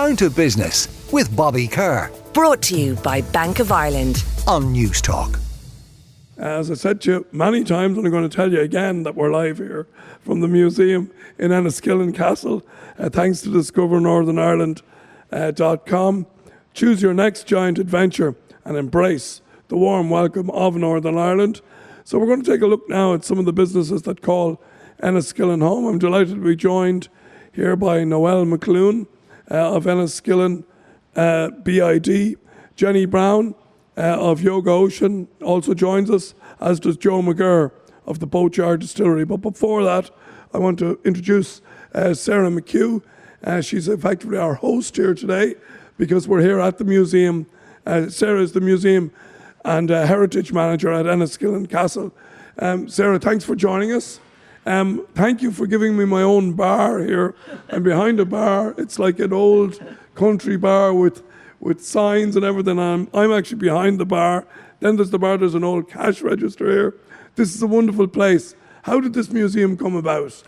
Down to Business with Bobby Kerr. Brought to you by Bank of Ireland on Newstalk. As I said to you many times, and I'm going to tell you again that we're live here from the museum in Enniskillen Castle, uh, thanks to discovernorthernIreland.com. Uh, Choose your next giant adventure and embrace the warm welcome of Northern Ireland. So we're going to take a look now at some of the businesses that call Enniskillen home. I'm delighted to be joined here by Noelle McAloon uh, of Enniskillen uh, BID, Genny Brown uh, of Yoga Ocean also joins us, as does Joe McGirr of the Boatyard Distillery. But before that, I want to introduce uh, Sarah McHugh. Uh, she's effectively our host here today because we're here at the museum. Uh, Sarah is the museum and uh, heritage manager at Enniskillen Castle. Um, Sarah, thanks for joining us. Um, thank you for giving me my own bar here. I'm behind a bar. It's like an old country bar with, with signs and everything. I'm, I'm actually behind the bar. Then there's the bar, there's an old cash register here. This is a wonderful place. How did this museum come about?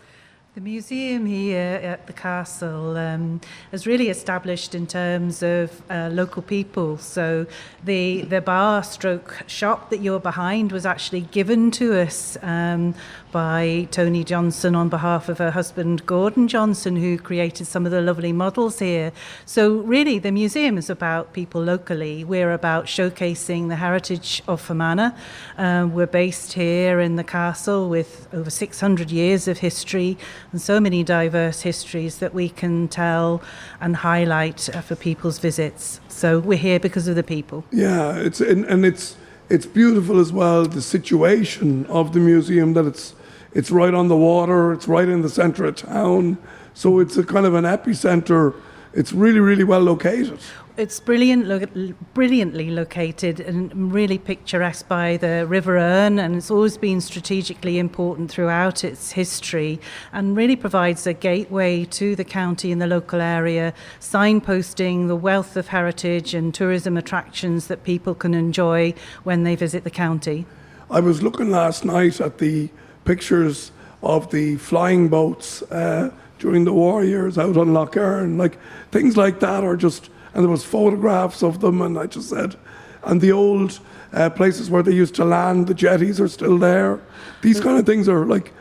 The museum here at the castle um, is really established in terms of uh, local people. So the the bar stroke shop that you're behind was actually given to us um, by Tony Johnson on behalf of her husband Gordon Johnson, who created some of the lovely models here. So really, the museum is about people locally. We're about showcasing the heritage of Fermanagh. Um, we're based here in the castle with over 600 years of history and so many diverse histories that we can tell and highlight uh, for people's visits. So we're here because of the people. Yeah, it's and, and it's it's beautiful as well. The situation of the museum that it's it's right on the water. It's right in the centre of town. So it's a kind of an epicenter. It's really really well located it's brilliant, lo- brilliantly located and really picturesque by the River Erne, and it's always been strategically important throughout its history, and really provides a gateway to the county and the local area, signposting the wealth of heritage and tourism attractions that people can enjoy when they visit the county. I was looking last night at the pictures of the flying boats uh, during the war years out on Lough Erne, like things like that are just and there was photographs of them, and I just said, and the old uh, places where they used to land, the jetties are still there. These kind of things are like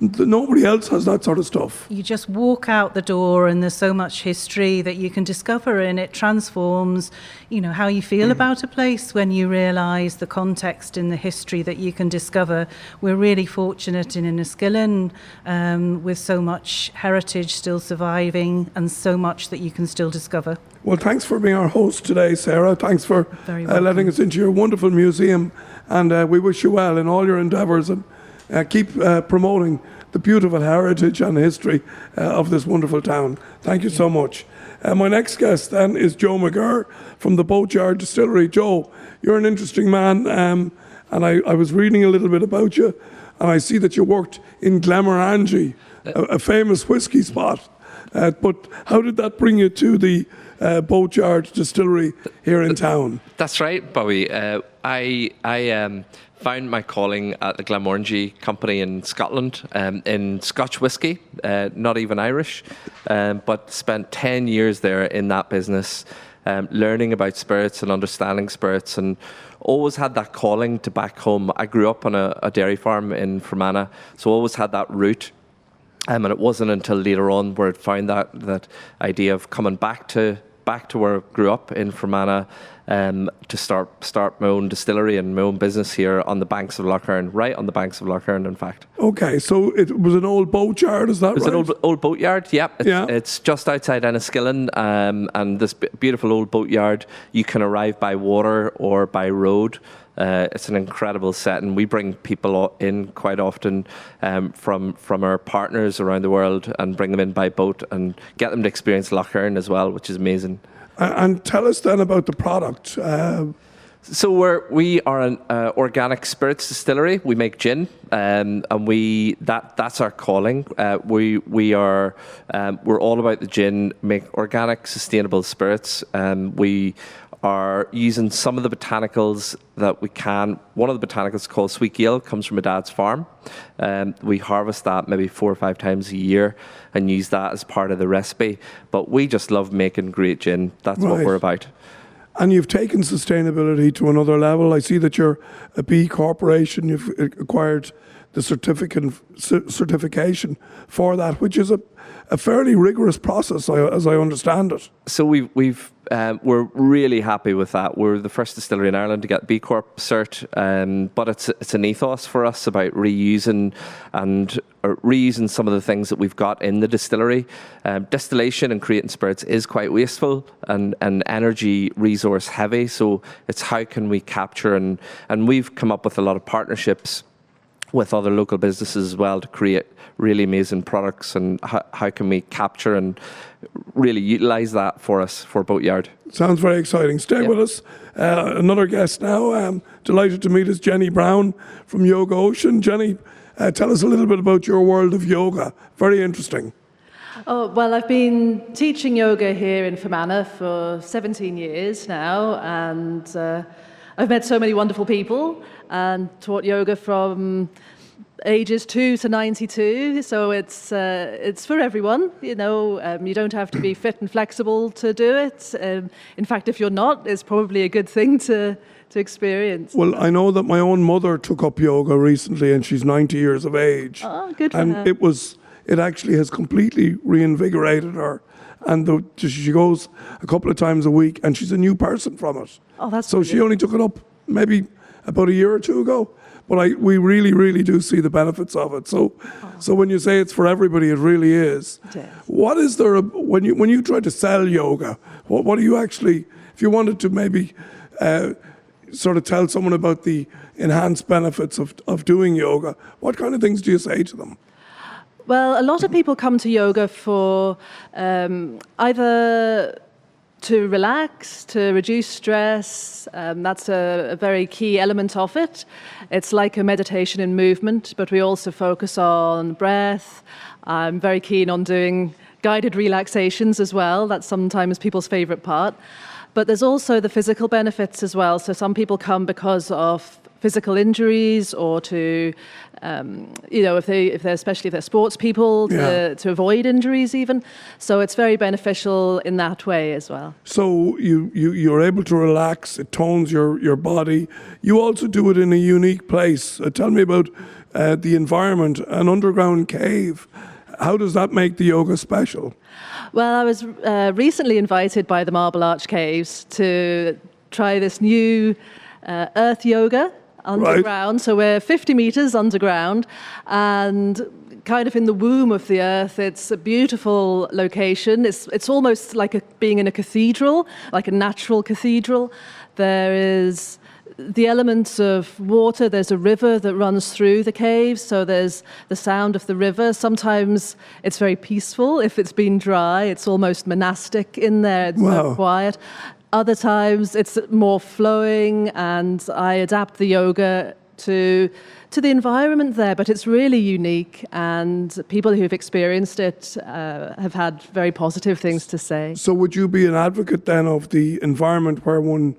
nobody else has that sort of stuff. You just walk out the door, and there's so much history that you can discover, and it transforms, you know, how you feel mm. about a place when you realise the context and the history that you can discover. We're really fortunate in Enniskillen um, with so much heritage still surviving, and so much that you can still discover. Well, thanks for being our host today, Sarah. Thanks for uh, letting us into your wonderful museum, and uh, we wish you well in all your endeavours and uh, keep uh, promoting the beautiful heritage and history uh, of this wonderful town. Thank you so much. Uh, my next guest then is Joe McGirr from the Boatyard Distillery. Joe, you're an interesting man, um, and I, I, was reading a little bit about you, and I see that you worked in Glenmorangie, a, a famous whiskey spot. Uh, but how did that bring you to the uh, Boatyard Distillery here in town? That's right, Bobby. I I um, found my calling at the Glenmorangie company in Scotland um, in Scotch whisky, uh, not even Irish, um, but spent 10 years there in that business, um, learning about spirits and understanding spirits, and always had that calling to back home. I grew up on a, a dairy farm in Fermanagh, so always had that route. Um, and it wasn't until later on where I found that, that idea of coming back to back to where I grew up in Fermanagh um, to start start my own distillery and my own business here on the banks of Lough Erne, right on the banks of Lough Erne, in fact. Okay, so it was an old boatyard, is that right? It was right? an old, old boatyard, yep. It's, yeah. It's just outside Enniskillen, um, and this beautiful old boatyard, you can arrive by water or by road. Uh, it's an incredible set, and we bring people in quite often um, from from our partners around the world and bring them in by boat and get them to experience Lough Erne as well, which is amazing. And tell us then about the product. Uh, so we're we are an uh, organic spirits distillery. We make gin, um, and we that that's our calling. Uh, we we are um, we're all about the gin. Make organic, sustainable spirits. Um, we are using some of the botanicals that we can. One of the botanicals called sweet gale comes from my dad's farm. Um, we harvest that maybe four or five times a year and use that as part of the recipe. But we just love making great gin. That's what we're about. And you've taken sustainability to another level. I see that you're a B corporation. You've acquired the certificate, certification for that, which is a, a fairly rigorous process, as I understand it. So we've we've um, we're really happy with that. We're the first distillery in Ireland to get B Corp cert, um, but it's it's an ethos for us about reusing and reusing some of the things that we've got in the distillery. Um, distillation and creating spirits is quite wasteful and, and energy resource heavy. So it's how can we capture and and we've come up with a lot of partnerships with other local businesses as well to create really amazing products and how, how can we capture and really utilize that for us for Boatyard. Sounds very exciting. Stay Yeah. with us. Uh, another guest now. Um, delighted to meet us, Genny Brown from Yoga Ocean. Genny, uh, tell us a little bit about your world of yoga. Very interesting. Oh, well, I've been teaching yoga here in Fermanagh for 17 years now, and uh, I've met so many wonderful people and taught yoga from ages 2 to 92 so it's uh, it's for everyone you know um, you don't have to be fit and flexible to do it um, in fact if you're not it's probably a good thing to to experience Well, I know that my own mother took up yoga recently, and she's 90 years of age. Oh, good for And her. it was, it actually has completely reinvigorated her. And the, she goes a couple of times a week, and she's a new person from it. Oh, that's so she only took it up maybe about a year or two ago. But I, we really, really do see the benefits of it. So, so when you say it's for everybody, it really is. It is. What is there when you when you try to sell yoga? What what do you actually? If you wanted to maybe uh, sort of tell someone about the enhanced benefits of of doing yoga, what kind of things do you say to them? Well, a lot of people come to yoga for um, either to relax, to reduce stress. Um, that's a, a very key element of it. It's like a meditation in movement, but we also focus on breath. I'm very keen on doing guided relaxations as well. That's sometimes people's favorite part. But there's also the physical benefits as well. So some people come because of physical injuries or to, um, you know, if they, if they're, especially if they're sports people, to, Yeah. to avoid injuries even. So it's very beneficial in that way as well. So you, you you're able to relax. It tones your your body. You also do it in a unique place. Uh, tell me about uh, the environment, an underground cave. How does that make the yoga special? Well, I was uh, recently invited by the Marble Arch Caves to try this new uh, earth yoga underground. So we're 50 meters underground and kind of in the womb of the earth. It's a beautiful location. It's, it's almost like a, being in a cathedral, like a natural cathedral. There is the elements of water. There's a river that runs through the caves, so there's the sound of the river. Sometimes it's very peaceful. If it's been dry, it's almost monastic in there. It's Wow. so quiet. Other times it's more flowing, and I adapt the yoga to to the environment there. But it's really unique, and people who've experienced it uh, have had very positive things to say. So would you be an advocate then of the environment where one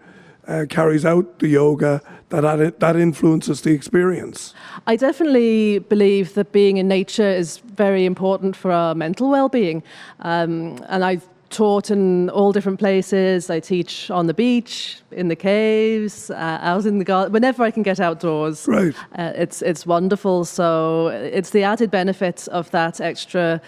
uh, carries out the yoga that that influences the experience? I definitely believe that being in nature is very important for our mental well-being, um, and I've taught in all different places. I teach on the beach, in the caves, uh, out in the garden. Whenever I can get outdoors, Right. uh, it's it's wonderful. So it's the added benefit of that extra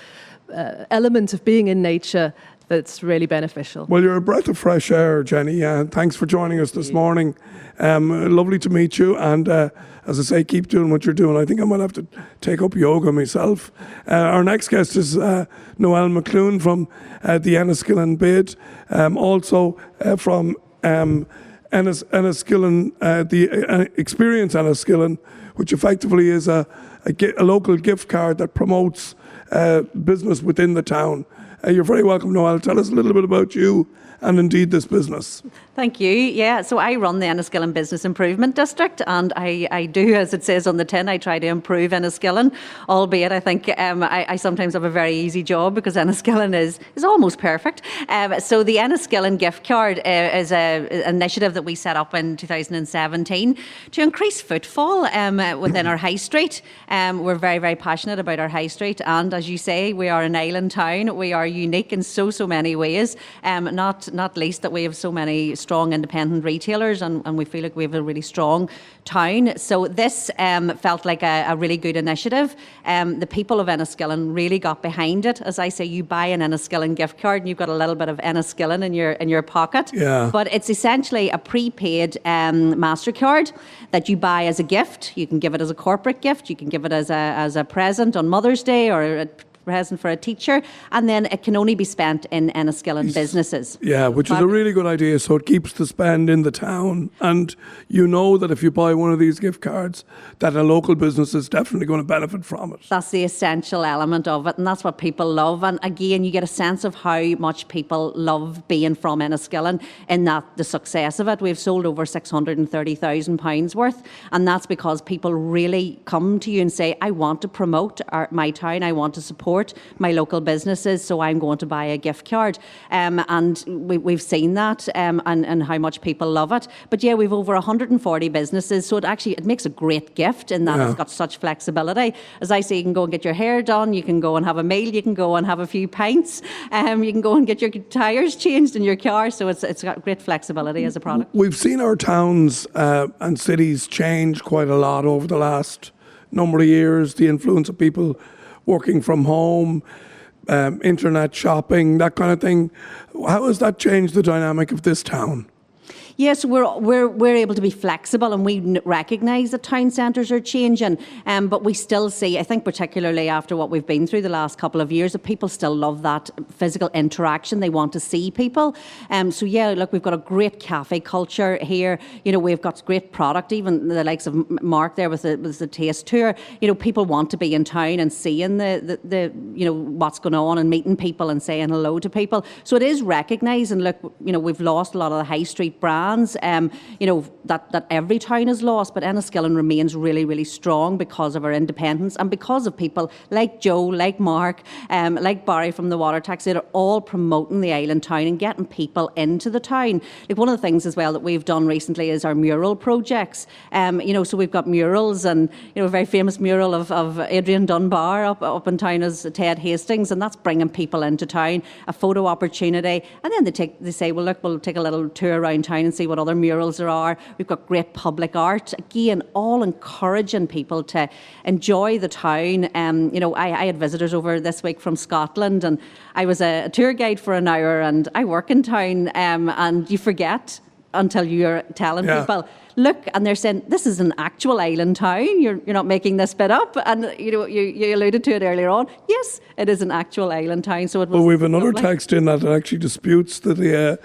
uh, element of being in nature that's really beneficial. Well, you're a breath of fresh air, Genny. Uh, thanks for joining us this morning. Um, lovely to meet you. And uh, as I say, keep doing what you're doing. I think I might have to take up yoga myself. Uh, our next guest is uh, Noelle McAloon from uh, the Enniskillen Bid, um, also uh, from um, Ennis, Enniskillen, uh, the Experience Enniskillen, which effectively is a, a, a local gift card that promotes uh, business within the town. Uh, you're very welcome, Noelle. Tell us a little bit about you and indeed this business. Thank you. Yeah, so I run the Enniskillen Business Improvement District, and I, I do, as it says on the tin, I try to improve Enniskillen, albeit I think um, I, I, sometimes have a very easy job because Enniskillen is, is almost perfect. Um, so the Enniskillen gift card uh, is an initiative that we set up in 2017 to increase footfall um, within our high street. Um, we're very, very passionate about our high street, and as you say, we are an island town. We are unique in so, so many ways, um, not, not least that we have so many strong independent retailers, and, and we feel like we have a really strong town. So this um, felt like a, a, really good initiative. Um, the people of Enniskillen really got behind it. As I say, you buy an Enniskillen gift card, and you've got a little bit of Enniskillen in your in your pocket. Yeah. But it's essentially a prepaid um, Mastercard that you buy as a gift. You can give it as a corporate gift. You can give it as a as a present on Mother's Day or present for a teacher, and then it can only be spent in Enniskillen businesses. Yeah, which is a really good idea. So it keeps the spend in the town, and you know that if you buy one of these gift cards, that a local business is definitely going to benefit from it. That's the essential element of it, and that's what people love. And again, you get a sense of how much people love being from Enniskillen in that the success of it. We've sold over six hundred and thirty thousand pounds worth, and that's because people really come to you and say, "I want to promote our, my town. I want to support." Support my local businesses, so I'm going to buy a gift card. Um, and we, have seen that um, and, and how much people love it. But yeah, we've over 140 businesses, so it actually it makes a great gift in that yeah. it's got such flexibility. As I say, you can go and get your hair done, you can go and have a meal, you can go and have a few pints, um, you can go and get your tyres changed in your car. So it's it's got great flexibility as a product. We've seen our towns uh, and cities change quite a lot over the last number of years. The influence of people working from home, um, internet shopping, that kind of thing. How has that changed the dynamic of this town? Yes, we're, we're, we're able to be flexible and we recognise that town centres are changing, um, but we still see, I think, particularly after what we've been through the last couple of years, that people still love that physical interaction. They want to see people. Um, so, yeah, look, we've got a great cafe culture here. You know, we've got great product, even the likes of Mark there with the, with the taste tour. You know, people want to be in town and seeing the, the, the you know, what's going on and meeting people and saying hello to people. So it is recognised. And look, you know, we've lost a lot of the high street brands brands, um, you know, that, that every town is lost, but Enniskillen remains really, really strong because of our independence and because of people like Joe, like Mark, um, like Barry from the Water Taxi that are all promoting the island town and getting people into the town. Like one of the things as well that we've done recently is our mural projects. Um, you know, so we've got murals and, you know, a very famous mural of, of Adrian Dunbar up, up in town as Ted Hastings, and that's bringing people into town, a photo opportunity. And then they take, they say, well, look, we'll take a little tour around town and see what other murals there are. We've got great public art. Again, all encouraging people to enjoy the town. Um, you know, I, I, had visitors over this week from Scotland, and I was a, a tour guide for an hour, and I work in town, um, and you forget until you're telling yeah. people look, and they're saying this is an actual island town. You're you're not making this bit up. And you know you, you alluded to it earlier on. Yes, it is an actual island town. So it was. Well, we have another lovely. text in that actually disputes that the. Uh,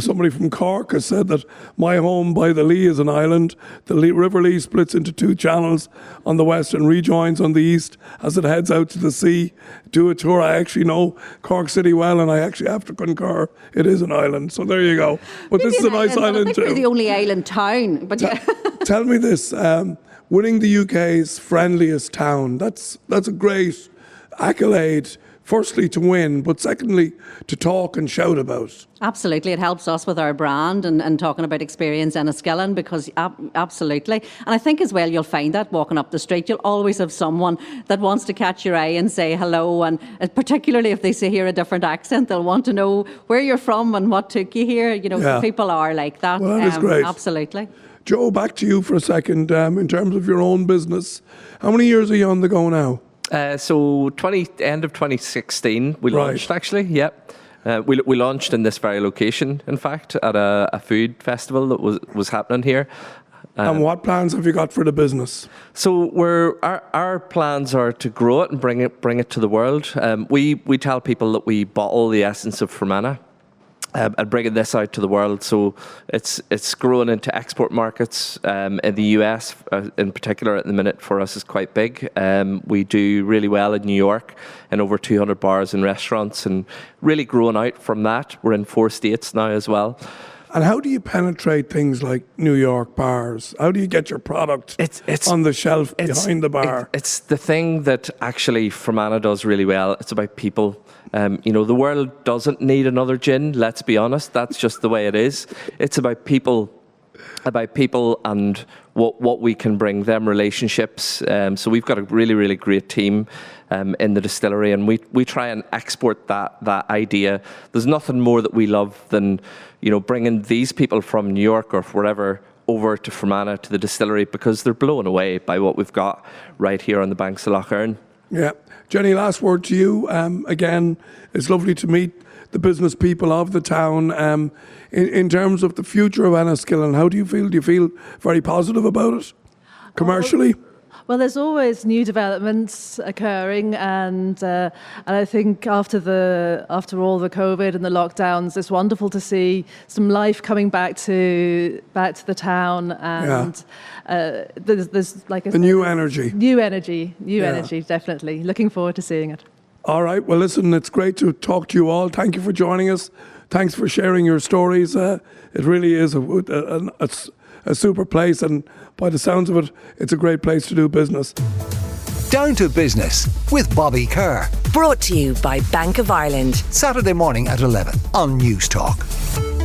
somebody from Cork has said that my home by the Lee is an island. The Lee, River Lee splits into two channels on the west and rejoins on the east as it heads out to the sea. Do a tour. I actually know Cork City well, and I actually have to concur. It is an island. So there you go. But this is a nice island, island too. We're the only island town. But tell me this: um, winning the UK's friendliest town. That's that's a great accolade firstly to win, but secondly to talk and shout about. Absolutely, it helps us with our brand and, and talking about experience in Enniskillen because ab- absolutely. And I think as well you'll find that walking up the street, you'll always have someone that wants to catch your eye and say hello. And uh, particularly if they say hear a different accent, they'll want to know where you're from and what took you here. You know, yeah. people are like that. Well, that um, is great. Absolutely. Joe, back to you for a second. Um, in terms of your own business, how many years are you on the go now? Uh, so 20 end of 2016 we right. launched actually. Yep. Uh, we, we launched in this very location, in fact, at a, a food festival that was, was happening here. Um, and what plans have you got for the business? So we're our, our plans are to grow it and bring it bring it to the world. Um, we we tell people that we bottle the essence of Fermanagh. Um, and bringing this out to the world. So it's it's growing into export markets um, in the US, uh, in particular, at the minute for us is quite big. Um, we do really well in New York, in over 200 bars and restaurants, and really growing out from that. We're in four states now as well. And how do you penetrate things like New York bars? How do you get your product It's- it's- on the shelf It's- behind the bar? it- it's the thing that actually Fermanagh does really well. It's about people. Um, you know, the world doesn't need another gin. Let's be honest. That's just the way it is. It's about people, about people and what what we can bring them relationships. Um, so we've got a really really great team. Um, in the distillery, and we, we try and export that that idea. There's nothing more that we love than, you know, bringing these people from New York or wherever over to Fermanagh to the distillery because they're blown away by what we've got right here on the banks of Lough Erne. Yeah. Genny, last word to you. Um, again, it's lovely to meet the business people of the town. Um, in, in terms of the future of Enniskillen, how do you feel? Do you feel very positive about it? Commercially? Well, there's always new developments occurring, and uh, and I think after the after all the COVID and the lockdowns, it's wonderful to see some life coming back to back to the town, and uh, there's, there's like a the new energy. new energy, new Yeah. energy, definitely. Looking forward to seeing it. All right. Well, listen, it's great to talk to you all. Thank you for joining us. Thanks for sharing your stories. Uh, it really is a, a, a, a super place, and by the sounds of it, it's a great place to do business. Down to Business with Bobby Kerr. Brought to you by Bank of Ireland. Saturday morning at 11 on Newstalk.